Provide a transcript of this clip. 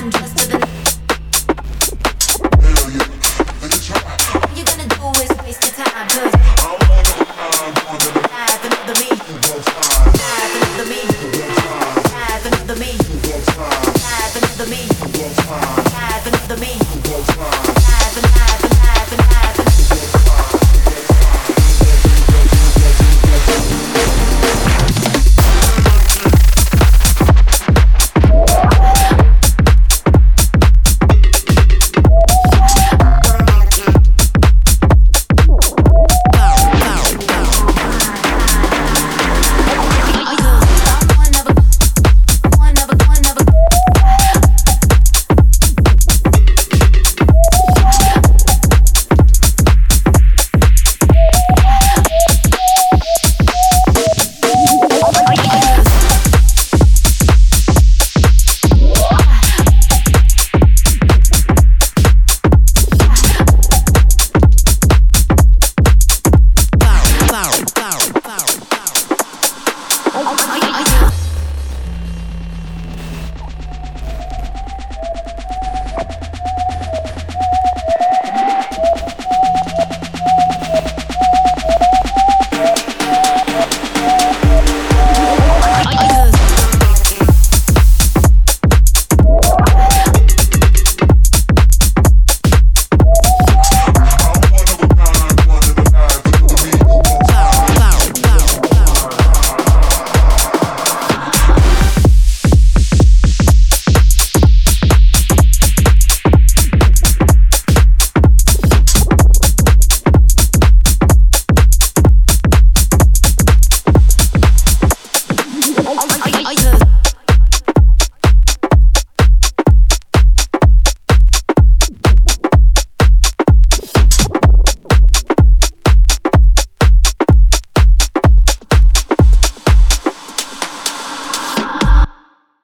I'm just a bit